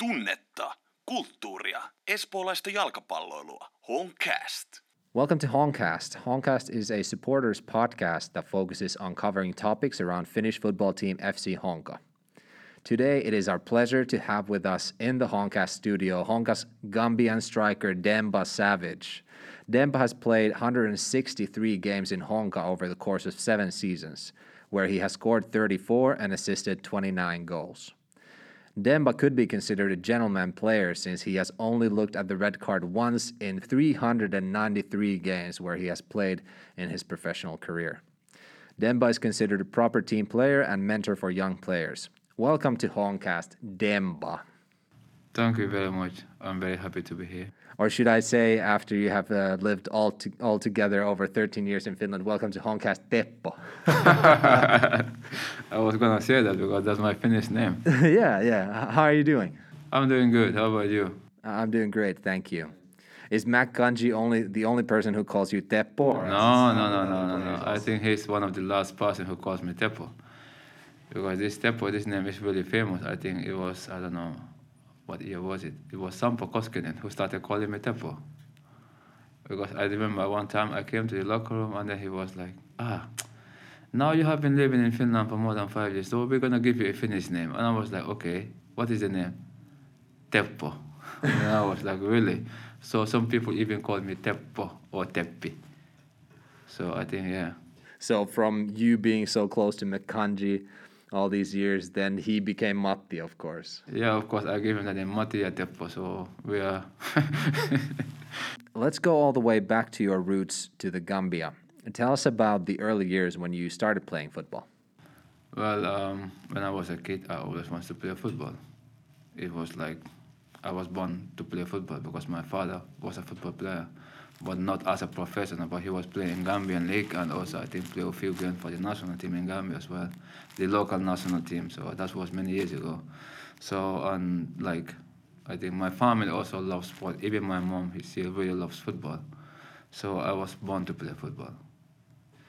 tunnetta, kulttuuria, espoolaista jalkapalloilua. Welcome to Honcast. Honcast is a supporters podcast that focuses on covering topics around Finnish football team FC Honka. Today, it is our pleasure to have with us in the Honcast studio Honka's Gambian striker Demba Savage. Demba has played 163 games in Honka over the course of seven seasons, where he has scored 34 and assisted 29 goals. Demba could be considered a gentleman player since he has only looked at the red card once in 393 games where he has played in his professional career. Demba is considered a proper team player and mentor for young players. Welcome to Honcast, Demba. Thank you very much. I'm very happy to be here. Or should I say, after you have uh, lived all, to, all together over 13 years in Finland, welcome to Honcast, Teppo. I was gonna say that because that's my Finnish name. yeah, yeah. How are you doing? I'm doing good. How about you? I'm doing great, thank you. Is Mac Ganji only the only person who calls you Teppo? No, no, no, no, no, no. I think he's one of the last person who calls me Teppo. Because this Teppo, this name is really famous. I think it was, I don't know, what year was it? It was Sampo Koskinen who started calling me Teppo. Because I remember one time I came to the locker room and then he was like, ah, now you have been living in Finland for more than five years, so we're gonna give you a Finnish name. And I was like, okay, what is the name? Teppo. and I was like, really? So some people even call me Teppo or Teppi. So I think, yeah. So from you being so close to Mekanji all these years, then he became Matti, of course. Yeah, of course, I gave him the name Matti ja Teppo, so we are. Let's go all the way back to your roots to the Gambia. Tell us about the early years when you started playing football. well, um, when I was a kid, I always wanted to play football. It was like I was born to play football because my father was a football player, but not as a professional, but he was playing in Gambian League and also I think play a few games for the national team in Gambia as well, the local national team. So that was many years ago. So and like I think my family also loves sport. Even my mom, she still really loves football. So I was born to play football.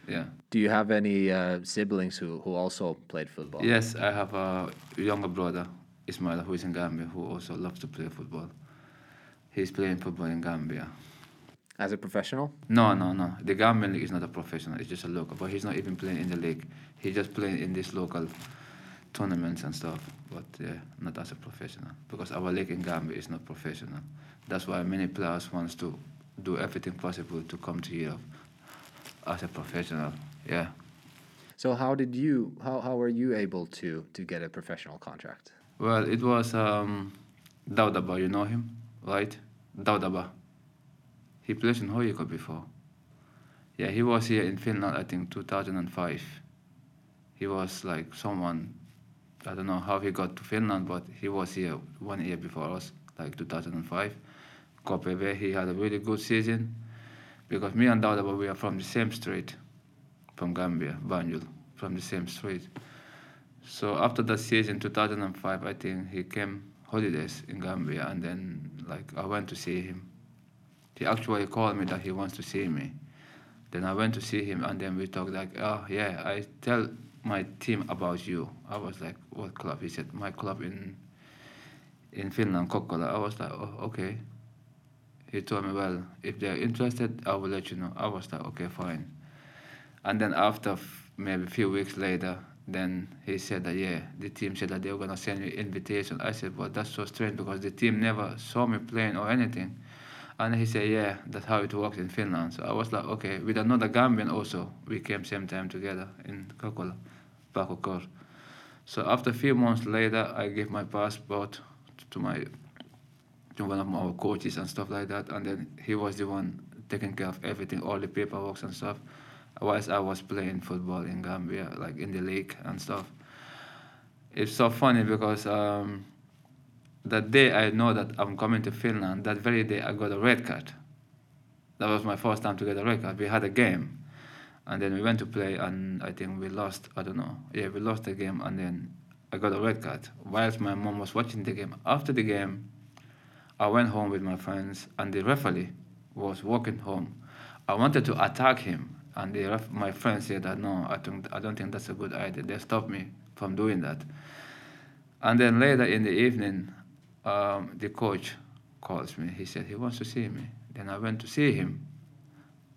Yeah. Do you have any uh, siblings who, who also played football? Yes, I have a younger brother, Ismail, who is in Gambia, who also loves to play football. He's playing football in Gambia. As a professional? No, no, no. The Gambian league is not a professional. It's just a local. But he's not even playing in the league. He's just playing in these local tournaments and stuff. But yeah, not as a professional because our league in Gambia is not professional. That's why many players wants to do everything possible to come to Europe as a professional. Yeah. So how did you how, how were you able to to get a professional contract? Well, it was um, Dawda Bah, you know him, right? Dawda Bah. He played in Hoyiko before. Yeah, he was here in Finland, I think, 2005. He was like someone, I don't know how he got to Finland, but he was here one year before us, like 2005. KPV, he had a really good season because me and Dawda Bah, we are from the same street, from Gambia, Banjul, from the same street. So after that season, 2005, I think he came holidays in Gambia, and then like I went to see him. He actually called me that he wants to see me. Then I went to see him, and then we talked like, oh yeah, I tell my team about you. I was like, what club? He said, my club in in Finland, Kokkola. I was like, oh okay. He told me, well, if they're interested, I will let you know. I was like, okay, fine. And then after maybe a few weeks later, then he said that yeah, the team said that they were gonna send me invitation. I said, well, that's so strange because the team never saw me playing or anything. And he said, yeah, that's how it works in Finland. So I was like, okay, with another Gambian also, we came same time together in Kokkola, Pakokor. So after a few months later, I gave my passport to my to one of our coaches and stuff like that, and then he was the one taking care of everything, all the paperwork and stuff. Whilst I was playing football in Gambia, like in the league and stuff. It's so funny because um, that day I know that I'm coming to Finland. That very day I got a red card. That was my first time to get a red card. We had a game, and then we went to play, and I think we lost. I don't know. Yeah, we lost the game, and then I got a red card. Whilst my mom was watching the game. After the game, I went home with my friends, and the referee was walking home. I wanted to attack him, and the ref- my friend said that no, I don't, I don't think that's a good idea. They stopped me from doing that. And then later in the evening, um, the coach calls me. He said he wants to see me. Then I went to see him.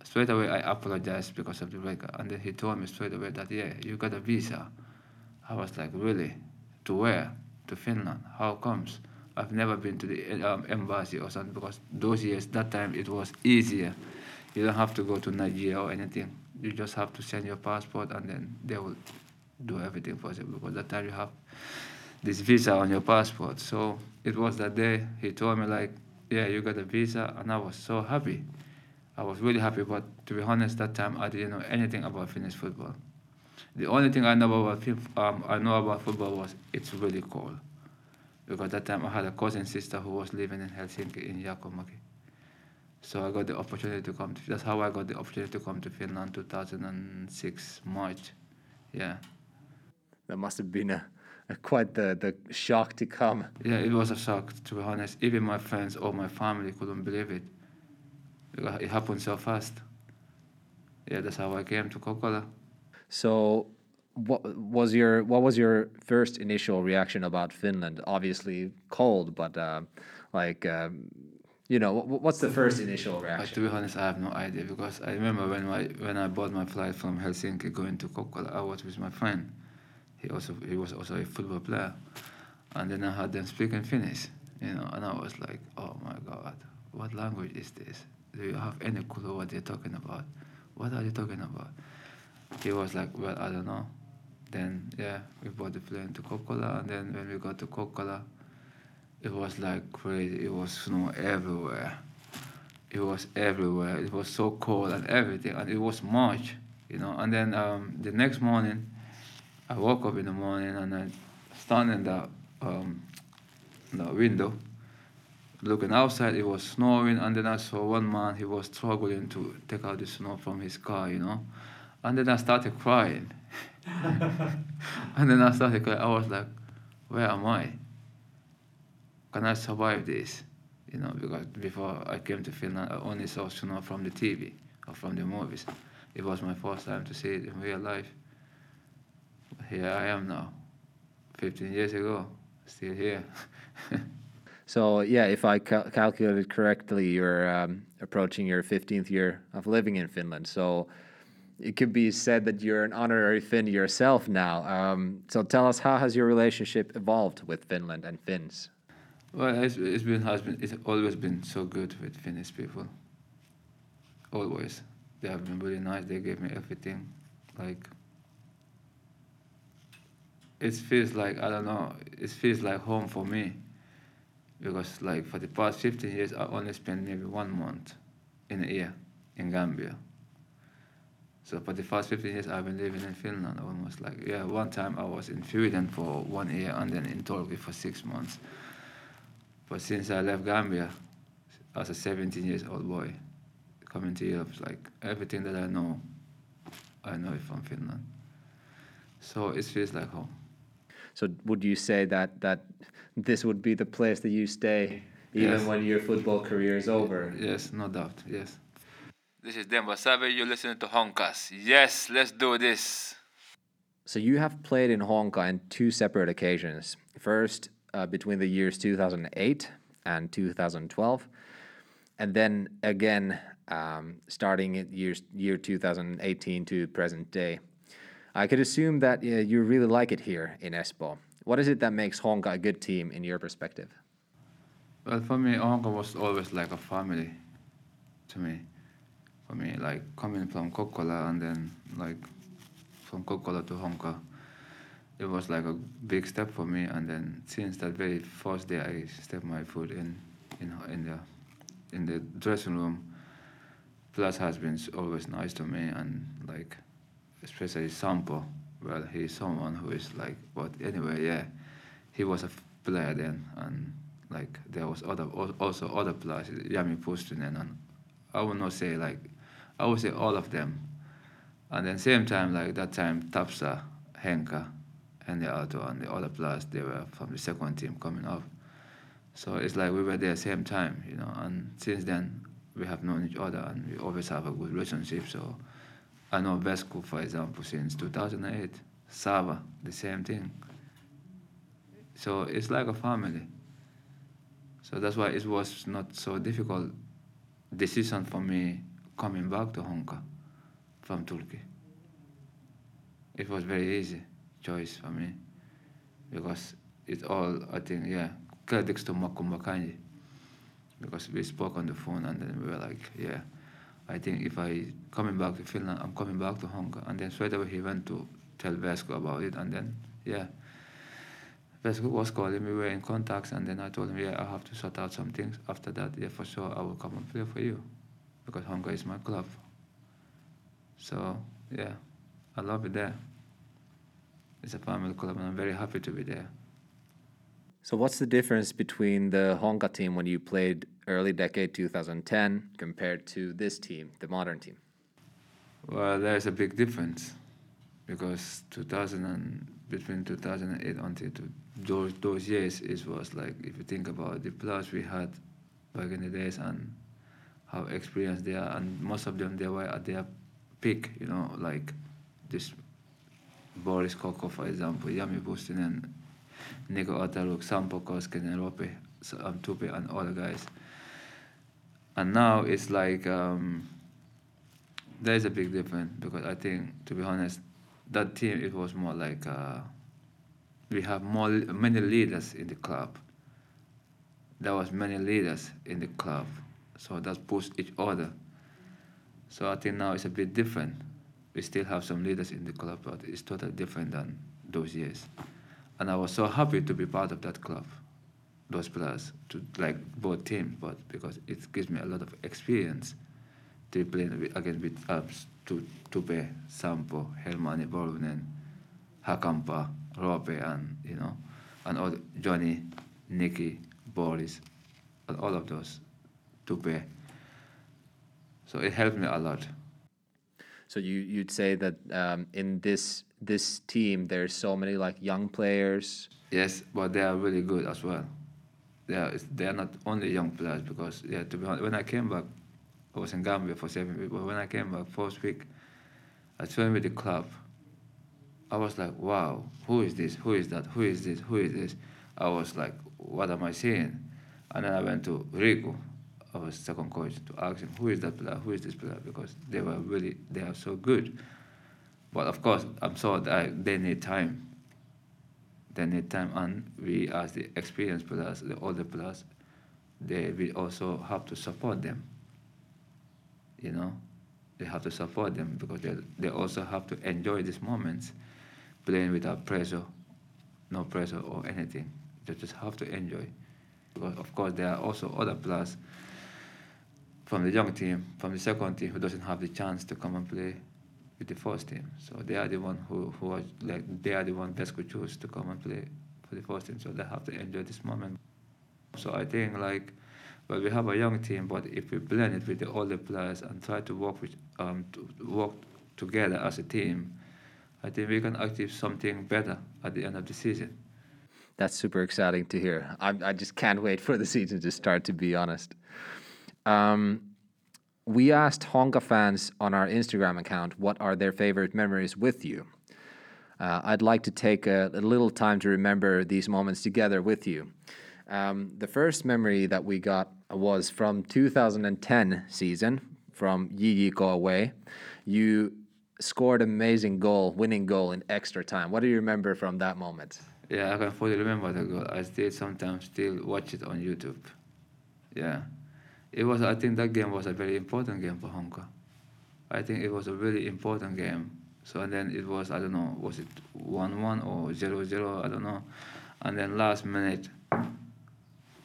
Straight away, I apologized because of the record. And then he told me straight away that, yeah, you got a visa. I was like, really? To where? To Finland. How comes? I've never been to the um, embassy or something because those years, that time, it was easier. You don't have to go to Nigeria or anything. You just have to send your passport and then they will do everything possible because that time you have this visa on your passport. So it was that day he told me like, yeah, you got a visa, and I was so happy. I was really happy, but to be honest, that time I didn't know anything about Finnish football. The only thing I know about um, I know about football was it's really cold, because that time I had a cousin sister who was living in Helsinki in Jakomäki. So I got the opportunity to come. To, that's how I got the opportunity to come to Finland, 2006 March. Yeah. That must have been a quite the, the shock to come. Yeah, it was a shock, to be honest. Even my friends or my family couldn't believe it. It happened so fast. Yeah, that's how I came to Kokkola. So, what was your what was your first initial reaction about Finland? Obviously cold, but uh, like um, you know, what's the first initial reaction? Uh, to be honest, I have no idea because I remember when I when I bought my flight from Helsinki going to Kokkola, I was with my friend he also he was also a football player, and then I had them speaking Finnish, you know, and I was like, oh my god, what language is this? Do you have any clue what they're talking about? What are they talking about? He was like, well, I don't know. Then yeah, we bought the plane to Kokkola, and then when we got to Kokkola, it was like crazy. It was snow everywhere. It was everywhere. It was so cold and everything, and it was March, you know. And then um, the next morning, I woke up in the morning and I stand in the um, the window, looking outside. It was snowing, and then I saw one man. He was struggling to take out the snow from his car, you know. And then I started crying. and then I started crying. I was like, "Where am I? Can I survive this?" You know, because before I came to Finland, I only saw snow from the TV or from the movies. It was my first time to see it in real life here I am now. 15 years ago, still here. so yeah, if I cal- calculated correctly, you're um, approaching your 15th year of living in Finland. So it could be said that you're an honorary Finn yourself now. Um, so tell us, how has your relationship evolved with Finland and Finns? Well, it's, it's been has been it's always been so good with Finnish people. Always, they have been really nice. They gave me everything, like it feels like I don't know. It feels like home for me, because like for the past 15 years, I only spent maybe one month in a year in Gambia. So for the past 15 years, I've been living in Finland almost like yeah. One time I was in Sweden for one year and then in Turkey for six months. But since I left Gambia, as a 17 years old boy, coming to Europe, like everything that I know, I know it from Finland. So it feels like home. So would you say that that this would be the place that you stay even yes. when your football career is over? Yes, no doubt. Yes. This is Demba Savage. You're listening to Honcast. Yes, let's do this. So you have played in Honka on two separate occasions. First, uh, between the years 2008 and 2012, and then again um, starting in years year 2018 to present day. I could assume that uh, you really like it here in Espoo. What is it that makes Honka a good team in your perspective? Well, for me, Honka was always like a family to me. For me, like coming from Kokkola and then like from Kokkola to Honka, it was like a big step for me. And then since that very first day I stepped my foot in in in the in the dressing room, Plus has been always nice to me and like especially Sampo, well, he's someone who is like, but anyway, yeah, he was a player then, and like there was other also other players, Jami Puustinen, and I would not say like, I would say all of them, and then same time like that time Tapsa, Henka, and the other and the other players they were from the second team coming up, so it's like we were there same time, you know, and since then we have known each other and we always have a good relationship, so. I know Vesku, for example, since 2008. Sava, the same thing. So it's like a family. So that's why it was not so difficult decision for me coming back to Honka from Turkey. It was very easy choice for me because it's all I think yeah credits to Macoumba Kandji because we spoke on the phone and then we were like yeah I think if I coming back to Finland I'm coming back to Honka. And then straight away he went to tell Vesku about it. And then yeah. Vesku was calling me we were in contacts and then I told him yeah I have to sort out some things after that. Yeah for sure I will come and play for you. Because Honka is my club. So yeah. I love it there. It's a family club and I'm very happy to be there. So, what's the difference between the Honka team when you played early decade 2010 compared to this team, the modern team? Well, there's a big difference because 2000 and between 2008 until to those those years, it was like if you think about the players we had back in the days and how experienced they are, and most of them they were at their peak, you know, like this Boris Koko, for example, Jami Puustinen, Nico Otaluk, Sampo Koskinen, Rope, um, Tupe, and all the guys. And now it's like um, there's a big difference because I think, to be honest, that team it was more like uh, we have more many leaders in the club. There was many leaders in the club, so that pushed each other. So I think now it's a bit different we still have some leaders in the club, but it's totally different than those years. And I was so happy to be part of that club, those players, to like both teams, but because it gives me a lot of experience to play against with ups to Tupe, Sampo, Helmani, Borunen, Hakampa, Rope, and you know, and all Johnny, Nicky, Boris, and all of those, Tupe. So it helped me a lot. So you you'd say that um, in this this team there's so many like young players. Yes, but they are really good as well. They are they are not only young players because yeah to be honest when I came back I was in Gambia for seven weeks but when I came back first week I trained with the club. I was like wow who is this who is that who is this who is this I was like what am I seeing and then I went to Riku our second coach to ask him who is that player, who is this player, because they were really they are so good. But of course, I'm sure that they need time. They need time, and we as the experienced players, the older players, they we also have to support them. You know, they have to support them because they they also have to enjoy these moments, playing without pressure, no pressure or anything. They just have to enjoy. Because of course there are also other players from the young team, from the second team, who doesn't have the chance to come and play with the first team. So they are the one who, who are like they are the one could choose to come and play for the first team. So they have to enjoy this moment. So I think like well we have a young team, but if we blend it with the older players and try to work with um to work together as a team, I think we can achieve something better at the end of the season. That's super exciting to hear. I, I just can't wait for the season to start, to be honest. Um, we asked Honka fans on our Instagram account what are their favorite memories with you. Uh, I'd like to take a, a, little time to remember these moments together with you. Um, the first memory that we got was from 2010 season from JJK away. You scored amazing goal, winning goal in extra time. What do you remember from that moment? Yeah, I can fully remember the goal. I still sometimes still watch it on YouTube. Yeah it was I think that game was a very important game for Honka. I think it was a really important game. So and then it was I don't know was it one one or zero zero I don't know, and then last minute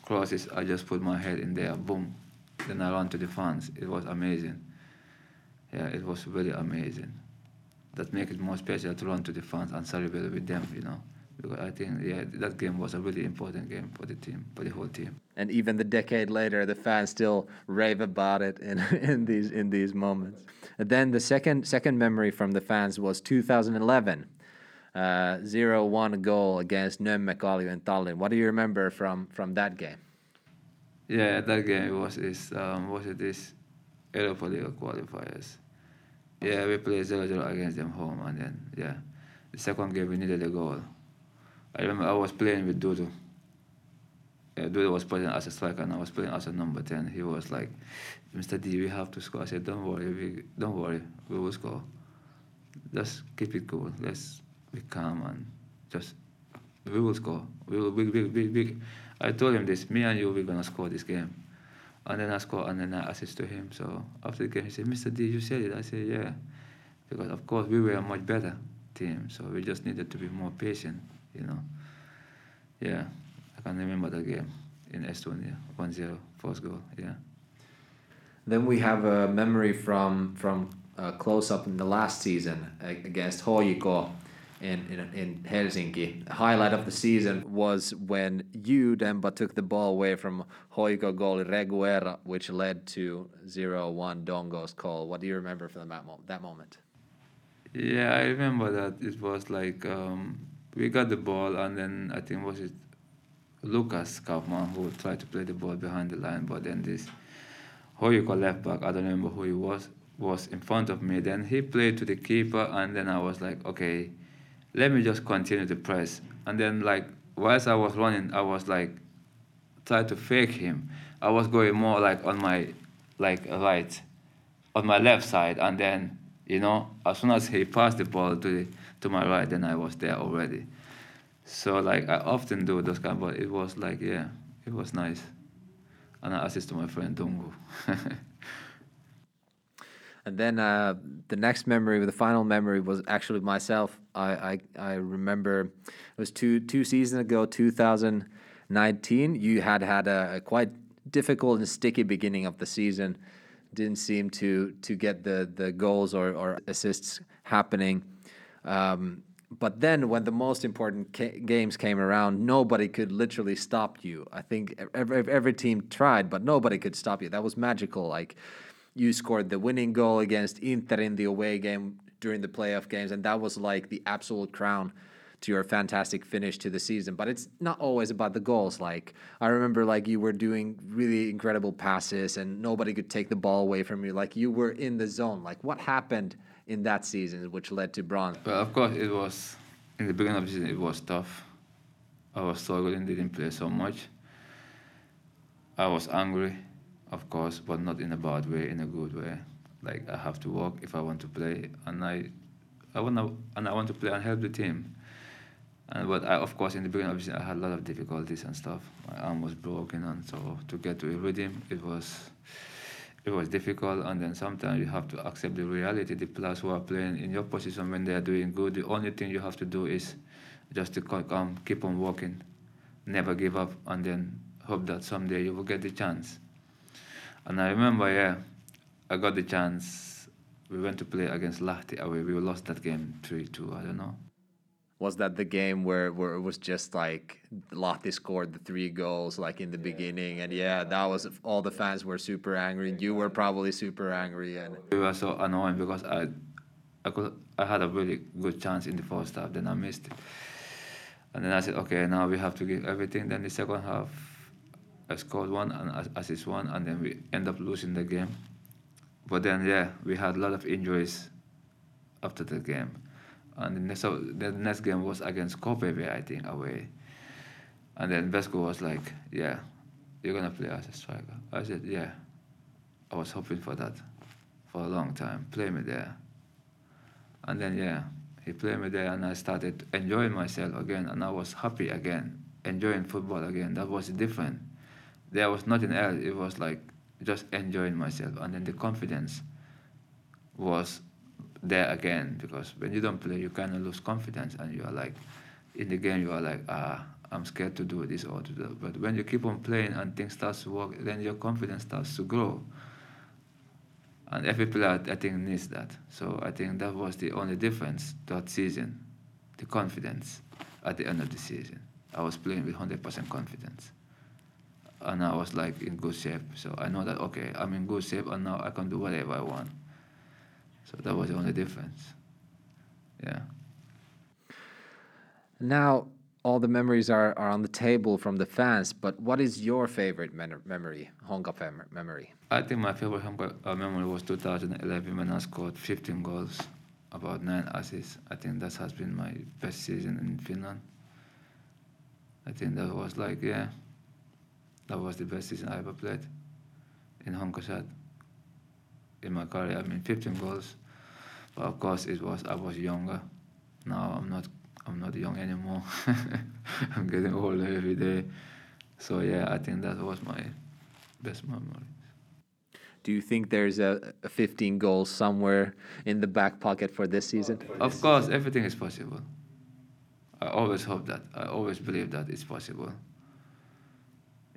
crosses I just put my head in there boom, then I ran to the fans. It was amazing. Yeah, it was really amazing. That makes it more special to run to the fans and celebrate with them, you know because I think yeah that game was a really important game for the team for the whole team. And even the decade later, the fans still rave about it in in these in these moments. And then the second second memory from the fans was 2011. Uh, 0-1 goal against Nõmme Kalju in Tallinn. What do you remember from from that game? Yeah, that game was is um, was it this Europa League qualifiers. Yeah, we played 0-0 against them home, and then yeah, the second game we needed a goal I remember I was playing with Dudu yeah, Duda was playing as a striker and I was playing as a number 10. He was like, Mr. D, we have to score. I said, don't worry, we, don't worry, we will score. Just keep it cool. Let's be calm and just, we will score. We will, we, we, we, we. I told him this, me and you, we're going to score this game. And then I scored and then I assist to him. So after the game, he said, Mr. D, you said it. I said, yeah. Because of course we were a much better team. So we just needed to be more patient, you know. Yeah, I can remember the game in Estonia, 1-0, first goal, yeah. Then we have a memory from from uh, close up in the last season against Hoiko in, in, in Helsinki. The highlight of the season was when you, Demba, took the ball away from Hoiko goalie Reguera, which led to 0-1 Dongo's call. What do you remember from that, mo- that moment? Yeah, I remember that it was like um, we got the ball and then I think was it Lucas Kaufmann who tried to play the ball behind the line, but then this Hoiko left back, I don't remember who he was, was in front of me. Then he played to the keeper, and then I was like, okay, let me just continue to press. And then like whilst I was running, I was like trying to fake him. I was going more like on my like right, on my left side, and then you know as soon as he passed the ball to the, to my right, then I was there already. So like I often do those kind, but it was like yeah, it was nice, and I assist to my friend Dungu. And then uh, the next memory, the final memory, was actually myself. I, I, I remember it was two two seasons ago, 2019. You had had a, a, quite difficult and sticky beginning of the season. Didn't seem to to get the the goals or, or assists happening. Um, but then when the most important ca- games came around, nobody could literally stop you. I think every, every team tried, but nobody could stop you. That was magical. Like you scored the winning goal against Inter in the away game during the playoff games, and that was like the absolute crown to your fantastic finish to the season. But it's not always about the goals. Like I remember, like you were doing really incredible passes, and nobody could take the ball away from you. Like you were in the zone. Like what happened in that season, which led to bronze? Well, of course, it was in the beginning of the season. It was tough. I was struggling, didn't play so much. I was angry of course, but not in a bad way, in a good way. Like I have to work if I want to play, and I, I wanna and I want to play and help the team. And but I, of course, in the beginning, obviously, I had a lot of difficulties and stuff. My arm was broken, and so to get to a rhythm, it was, it was difficult. And then sometimes you have to accept the reality. The players who are playing in your position when they are doing good, the only thing you have to do is just to come, keep on working, never give up, and then hope that someday you will get the chance. And I remember, yeah, I got the chance. We went to play against Lahti away. We lost that game 3 2. I don't know. Was that the game where, where it was just like Lahti scored the three goals like in the yeah. beginning? And yeah, that was all the fans were super angry. And you were probably super angry. And we were so annoying because I, I, could, I had a really good chance in the first half, then I missed it. And then I said, okay, now we have to give everything. Then the second half, I scored one and assist one, and then we end up losing the game. But then, yeah, we had a lot of injuries after the game. And the next, the next game was against KPV, I think, away. And then Vesku was like, yeah, you're going to play as a striker. I said, yeah. I was hoping for that for a long time. Play me there. And then, yeah, he played me there, and I started enjoying myself again, and I was happy again, enjoying football again. That was different there was nothing else. It was like just enjoying myself, and then the confidence was there again because when you don't play, you kind of lose confidence, and you are like, in the game, you are like, ah, I'm scared to do this or to do that. But when you keep on playing and things starts to work, then your confidence starts to grow. And every player, I think, needs that. So I think that was the only difference that season, the confidence at the end of the season. I was playing with 100% confidence and I was like in good shape. So I know that okay, I'm in good shape, and now I can do whatever I want. So that was the only difference. Yeah. Now all the memories are, are on the table from the fans, but what is your favorite memory, Honka memory? I think my favorite Honka uh, memory was 2011 when I scored 15 goals, about nine assists. I think that has been my best season in Finland. I think that was like, yeah, That was the best season I ever played in Honkaset. In my career, I mean, 15 goals. But of course, it was I was younger. Now I'm not. I'm not young anymore. I'm getting older every day. So yeah, I think that was my best memory. Do you think there's a, a 15 goals somewhere in the back pocket for this season? Of course, everything is possible. I always hope that. I always believe that it's possible.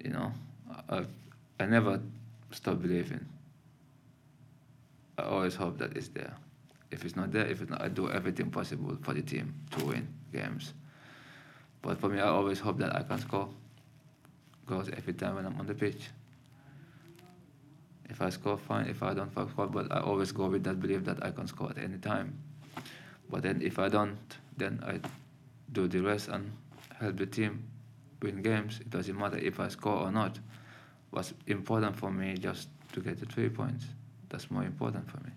You know, I, I never stop believing. I always hope that it's there. If it's not there, if it's not, I do everything possible for the team to win games. But for me, I always hope that I can score goals every time when I'm on the pitch. If I score, fine. If I don't score, but I always go with that belief that I can score at any time. But then if I don't, then I do the rest and help the team win games. It doesn't matter if I score or not. What's important for me just to get the three points. That's more important for me.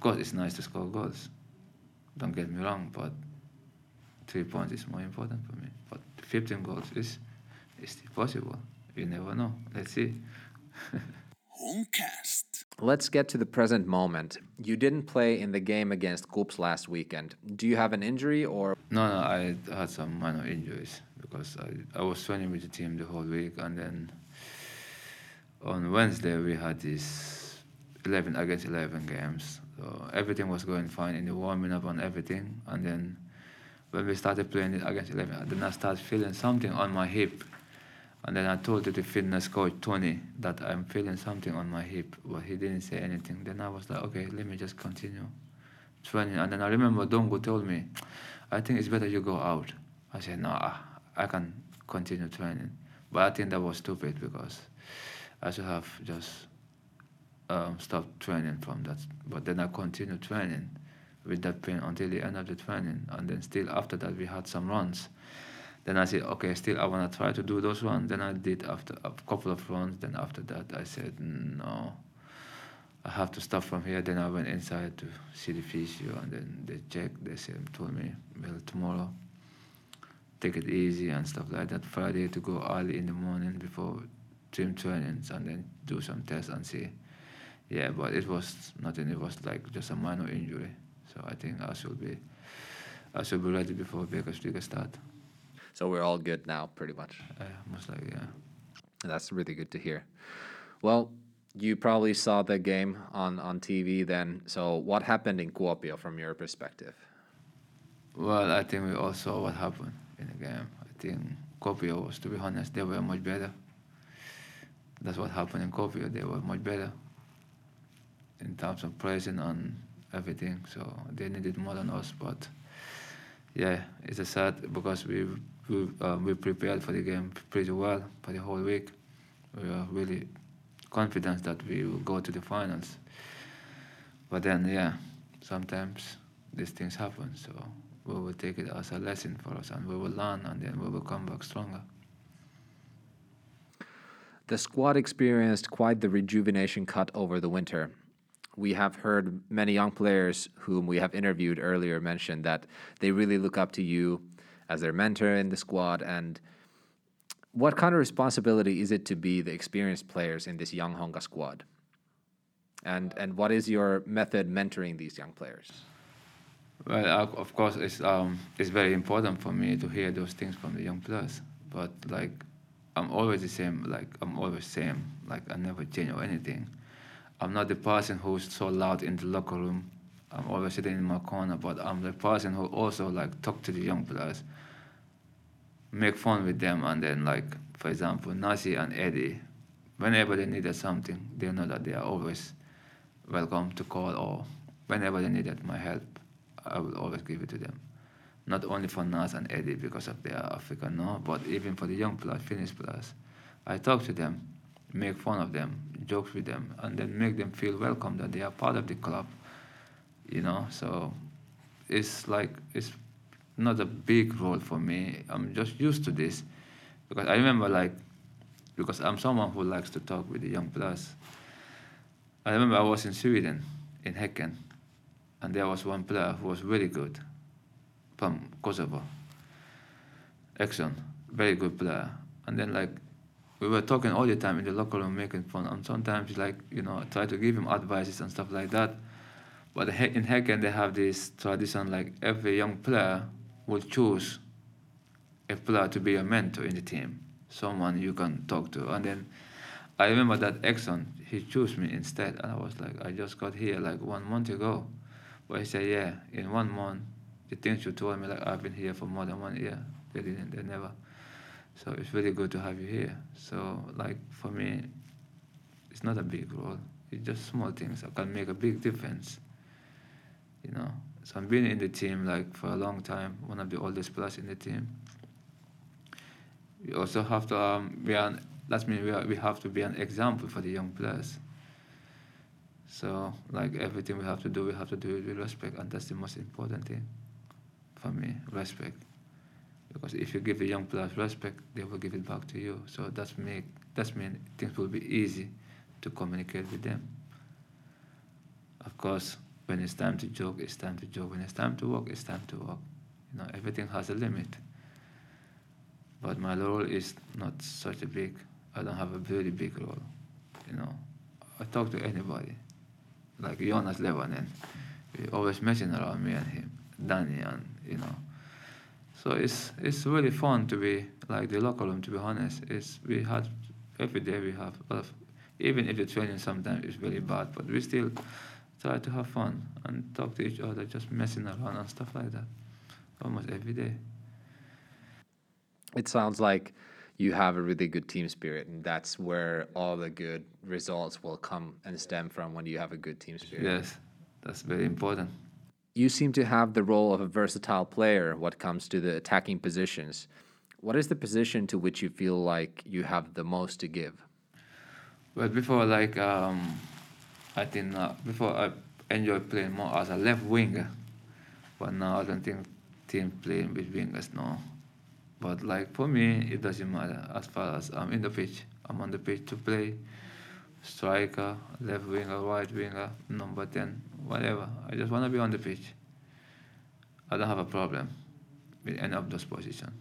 Of course, it's nice to score goals. Don't get me wrong, but three points is more important for me. But 15 goals is, is still possible. You never know. Let's see. Honcast. Let's get to the present moment. You didn't play in the game against KuPS last weekend. Do you have an injury or No, no, I had some minor injuries because I, I was training with the team the whole week, and then on Wednesday we had this 11 against 11 games. So everything was going fine in the warming up and everything, and then when we started playing it against 11, then I started feeling something on my hip. And then I told the fitness coach Tony that I'm feeling something on my hip, but he didn't say anything. Then I was like, okay, let me just continue training. And then I remember Dongo told me, I think it's better you go out. I said, no, I, I can continue training. But I think that was stupid because I should have just um, stopped training from that. But then I continued training with that pain until the end of the training. And then still after that, we had some runs. Then I said, okay, still I want to try to do those runs. Then I did after a couple of runs. Then after that, I said, no, I have to stop from here. Then I went inside to see the physio, and then they checked. They said, told me, well, tomorrow, take it easy and stuff like that. Friday to go early in the morning before gym trainings, and then do some tests and see. Yeah, but it was nothing. It was like just a minor injury. So I think I should be, I should be ready before League start. so we're all good now pretty much? Uh, most likely, yeah. That's really good to hear. Well, you probably saw the game on on TV then. So what happened in Kuopio from your perspective? Well, I think we all saw what happened in the game. I think Kuopio was, to be honest, they were much better. That's what happened in Kuopio. They were much better in terms of pressing and everything. So they needed more than us. But yeah, it's a sad because we we uh, we prepared for the game pretty well for the whole week. We were really confident that we will go to the finals. But then, yeah, sometimes these things happen. So we will take it as a lesson for us, and we will learn, and then we will come back stronger. The squad experienced quite the rejuvenation cut over the winter. We have heard many young players whom we have interviewed earlier mention that they really look up to you as their mentor in the squad. And what kind of responsibility is it to be the experienced players in this young Honka squad? And and what is your method mentoring these young players? Well, uh, of course, it's um, it's very important for me to hear those things from the young players. But like, I'm always the same. Like I'm always the same. Like I never change or anything. I'm not the person who's so loud in the locker room. I'm always sitting in my corner, but I'm the person who also like talk to the young players, make fun with them, and then like for example, Nasi and Eddie, whenever they needed something, they know that they are always welcome to call or whenever they needed my help, I will always give it to them. Not only for Nas and Eddie because of their African, no, but even for the young players, Finnish players. I talk to them, make fun of them, jokes with them, and then make them feel welcome that they are part of the club. You know, so it's like it's not a big role for me. I'm just used to this because I remember like because I'm someone who likes to talk with the young players. I remember I was in Sweden, in Häcken, and there was one player who was very good from Kosovo. Egzon, very good player. And then like we were talking all the time in the locker room, making fun. And sometimes, like you know, try to give him advices and stuff like that. But in Häcken, they have this tradition like every young player will choose a player to be a mentor in the team, someone you can talk to. And then I remember that Egzon, he chose me instead. And I was like, I just got here like one month ago. But he said, yeah, in one month, the things you told me, like I've been here for more than one year. They didn't, they never. So it's really good to have you here. So like for me, it's not a big role. It's just small things that can make a big difference. You know. So I'm been in the team like for a long time, one of the oldest players in the team. We also have to um, be an that means we, are, we have to be an example for the young players. So like everything we have to do, we have to do it with respect, and that's the most important thing for me, respect. Because if you give the young players respect, they will give it back to you. So that's make that's mean things will be easy to communicate with them. Of course, when it's time to joke, it's time to joke. When it's time to work, it's time to work. You know, everything has a limit. But my role is not such a big. I don't have a very big role. You know, I talk to anybody, like Jonas Levänen. He always messing around me and him, Danny, and you know. So it's it's really fun to be like the locker room. To be honest, it's we had every day we have of, even if the training sometimes is very bad, but we still try to have fun and talk to each other, just messing around and stuff like that, almost every day. It sounds like you have a really good team spirit, and that's where all the good results will come and stem from when you have a good team spirit. Yes, that's very important. You seem to have the role of a versatile player what comes to the attacking positions. What is the position to which you feel like you have the most to give? Well, before, like, um, I think uh, before I enjoy playing more as a left winger, but now I don't think team playing with wingers no. But like for me, it doesn't matter as far as I'm in the pitch. I'm on the pitch to play striker, left winger, right winger, number 10, whatever. I just want to be on the pitch. I don't have a problem with any of those positions.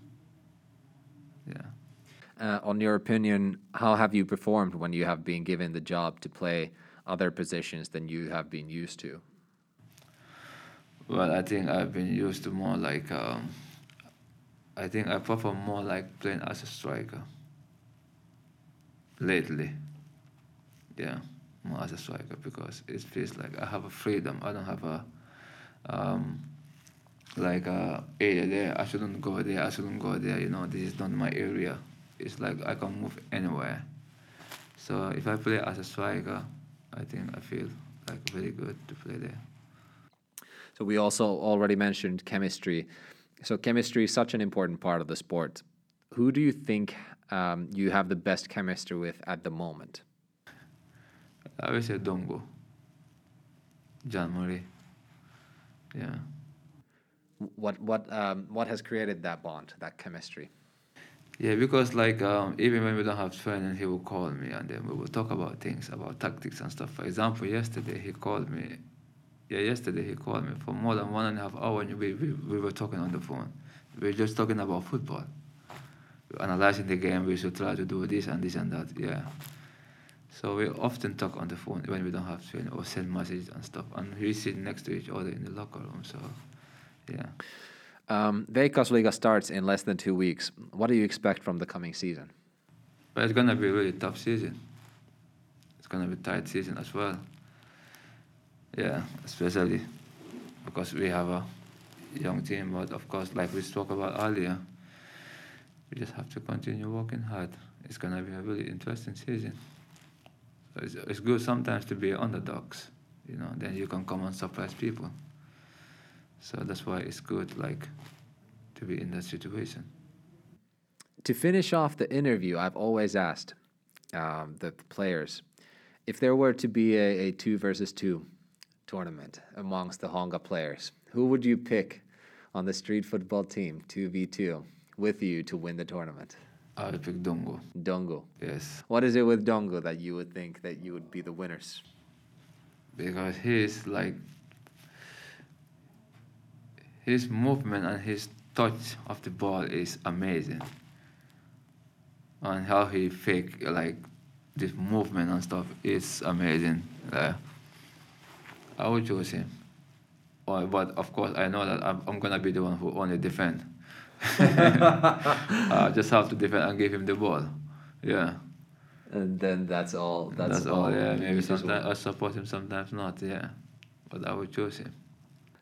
Yeah. Uh, on your opinion, how have you performed when you have been given the job to play other positions than you have been used to? Well, I think I've been used to more like. Um, I think I prefer more like playing as a striker. Lately, yeah, more as a striker because it feels like I have a freedom. I don't have a um, like a area there. I shouldn't go there. I shouldn't go there. You know, this is not my area. It's like I can move anywhere. So if I play as a striker, I think I feel like very good to play there. So we also already mentioned chemistry. So chemistry is such an important part of the sport. Who do you think um, you have the best chemistry with at the moment? I would say Dongo, John Murray. Yeah. What what um, what has created that bond, that chemistry? Yeah, because like um, even when we don't have training, he will call me and then we will talk about things, about tactics and stuff. For example, yesterday he called me. Yeah, yesterday he called me for more than one and a half hour and we, we, we were talking on the phone. We were just talking about football. Analyzing the game, we should try to do this and this and that, yeah. So we often talk on the phone when we don't have training or send messages and stuff. And we sit next to each other in the locker room, so yeah. Um, Veikkausliiga starts in less than two weeks. What do you expect from the coming season? But it's gonna be a really tough season. It's gonna be a tight season as well. Yeah, especially because we have a young team. But of course, like we spoke about earlier, we just have to continue working hard. It's gonna be a really interesting season. It's, it's good sometimes to be underdogs. You know, then you can come and surprise people. So that's why it's good, like, to be in that situation. To finish off the interview, I've always asked um, the players if there were to be a, a two versus two tournament amongst the Honka players, who would you pick on the street football team, 2v2, with you to win the tournament? I would pick Dongo. Dongo. Yes. What is it with Dongo that you would think that you would be the winners? Because he's like his movement and his touch of the ball is amazing. and how he fake like this movement and stuff is amazing. Uh, I would choose him. But of course, I know that I'm, I'm gonna be the one who only defend. I uh, just have to defend and give him the ball. Yeah, And then that's all. That's, that's, all. Yeah, maybe sometimes I support him, sometimes not. Yeah, but I would choose him.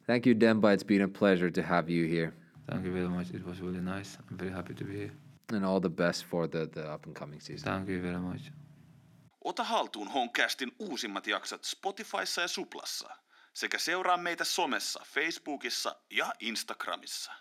Thank you, Demba. It's been a pleasure to have you here. Thank you very much. It was really nice. I'm very happy to be here. And all the best for the, the up and coming season. Thank you very much. Ota haltuun Honcastin uusimmat jaksot Spotifyssa ja Suplassa. Sekä seuraa meitä somessa, Facebookissa ja Instagramissa.